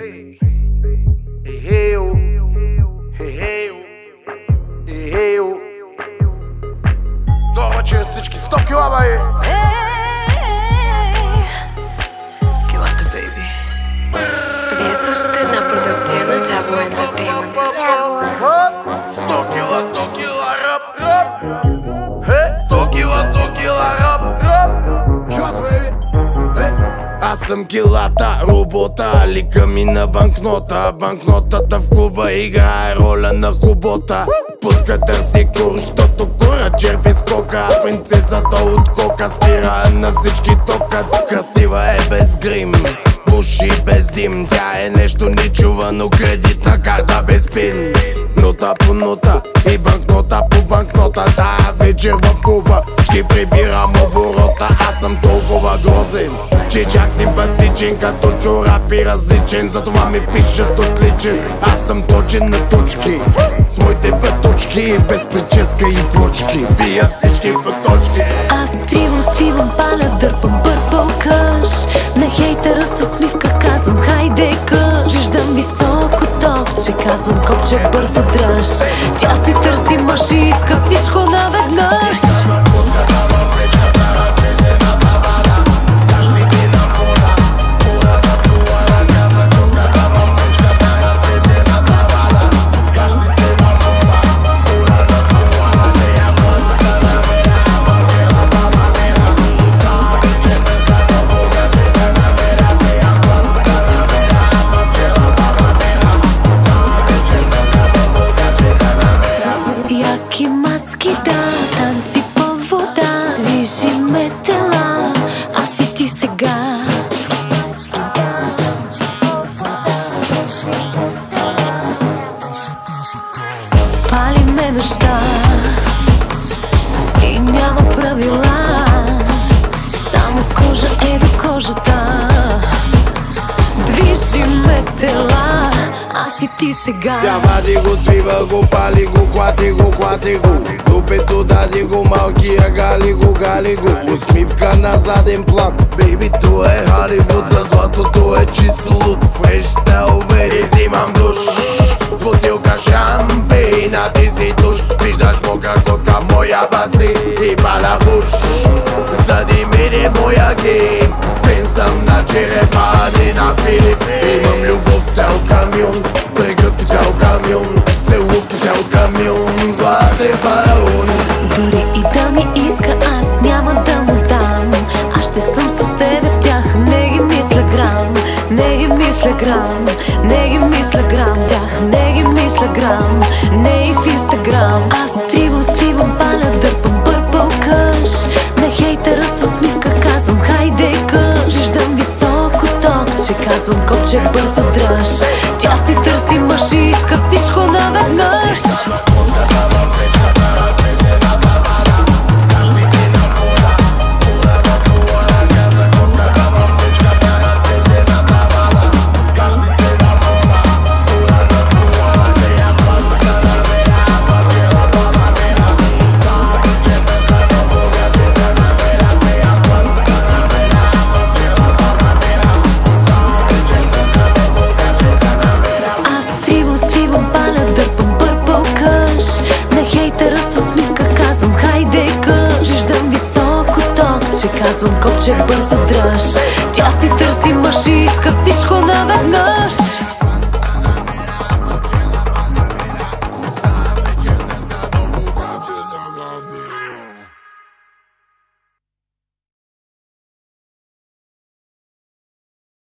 Ей, ей, ей, ей, Добре, че всички 100 кила, бай! Съм килата, робота, лика ми на банкнота. Банкнотата в клуба играе роля на хубота. Путка търси кур, щото кура черпи скока. Принцесата от кока спира на всички тока. Красива е без грим Пуши без дим, тя е нещо нечувано Кредитна карта без пин Нота по нота и банкнота по банкнота. Тая вечер в клуба ще прибирам оборота. Аз съм толкова грозен, че чак симпатичен Като чорап и различен, затова ми пишат отличен. Аз съм точен на точки, с моите пъточки Без прическа и плочки, бия всички пъточки. Аз тривам, свивам, паля, копче, бързо дръж. Тя си търси мъж и иска всичко наведнъж Яки мацки, да, танци по вода Движи ме тела, аз и ти сега. Пали ме нощта И няма правила Само кожа е до кожата. Движи ме тела, аз и ти сега. Тя вади го, свива го, пали го, клати го, клати го. Дупето дади го, малкия гали го, гали го. Усмивка на заден план. Бейби, то е Халивуд За златото е чисто луд. Фреш стайл, вери, взимам душ. С бутилка шампейна, ти си туш. Виждаш мока котка, моя баси И паля буш. Зади мене моя гейм. Фен съм на черепа, на Филип. Имам любов копче, бързо дръж. Тя си търси мъж ce păr